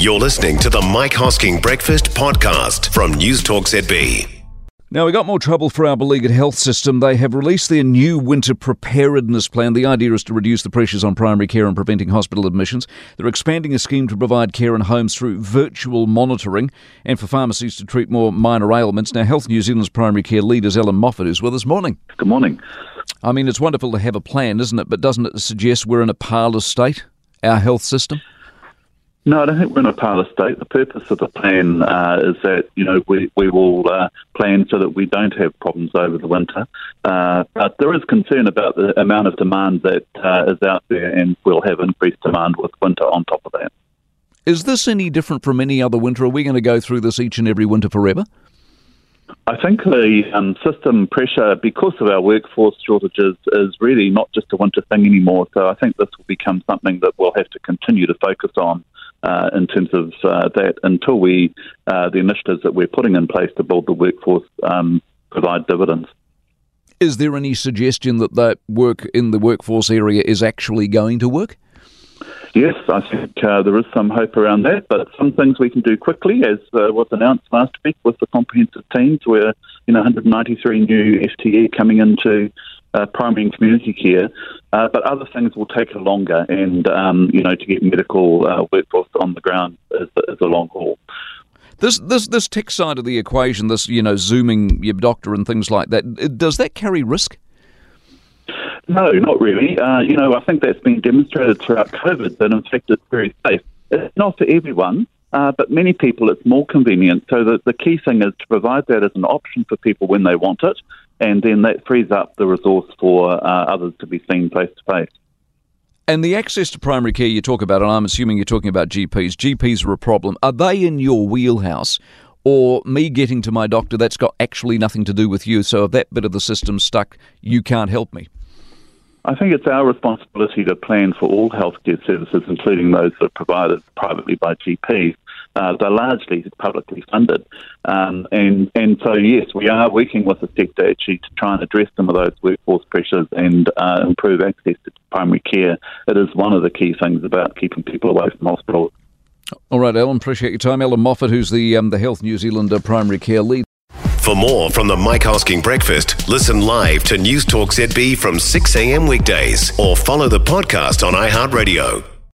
You're listening to the Mike Hosking Breakfast Podcast from News Talk ZB. Now, we got more trouble for our beleaguered health system. They have released their new winter preparedness plan. The idea is to reduce the pressures on primary care and preventing hospital admissions. They're expanding a scheme to provide care in homes through virtual monitoring and for pharmacies to treat more minor ailments. Now, Health New Zealand's primary care leader is Alan Moffitt, who's with us. Morning. Good morning. I mean, it's wonderful to have a plan, isn't it? But doesn't it suggest we're in a parlous state, our health system? No, I don't think we're in a parlous state. The purpose of the plan uh, is that you know we we will uh, plan so that we don't have problems over the winter. Uh, but there is concern about the amount of demand that uh, is out there, and we'll have increased demand with winter on top of that. Is this any different from any other winter? Are we going to go through this each and every winter forever? I think the um, system pressure, because of our workforce shortages, is really not just a winter thing anymore. So I think this will become something that we'll have to continue to focus on uh, in terms of uh, that until we uh, the initiatives that we're putting in place to build the workforce um, provide dividends. Is there any suggestion that that work in the workforce area is actually going to work? Yes, I think uh, there is some hope around that, but some things we can do quickly, as uh, was announced last week with the comprehensive teams, where you know 193 new FTE coming into uh, primary and community care, uh, but other things will take longer, and um, you know to get medical uh, workforce on the ground is, is a long haul. This this this tech side of the equation, this you know zooming your doctor and things like that, does that carry risk? No, not really. Uh, you know, I think that's been demonstrated throughout COVID that in fact it's very safe. It's not for everyone, uh, but many people it's more convenient. So the, the key thing is to provide that as an option for people when they want it, and then that frees up the resource for uh, others to be seen face to face. And the access to primary care you talk about, and I'm assuming you're talking about GPs. GPs are a problem. Are they in your wheelhouse? Or me getting to my doctor, that's got actually nothing to do with you. So if that bit of the system's stuck, you can't help me. I think it's our responsibility to plan for all healthcare services, including those that are provided privately by GPs. Uh, they're largely publicly funded. Um, and, and so, yes, we are working with the sector actually to try and address some of those workforce pressures and uh, improve access to primary care. It is one of the key things about keeping people away from hospitals. All right, Alan, appreciate your time. Alan Moffitt, who's the, um, the Health New Zealand primary care lead. For more from the Mike Hosking Breakfast, listen live to News Talk ZB from 6 a.m. weekdays or follow the podcast on iHeartRadio.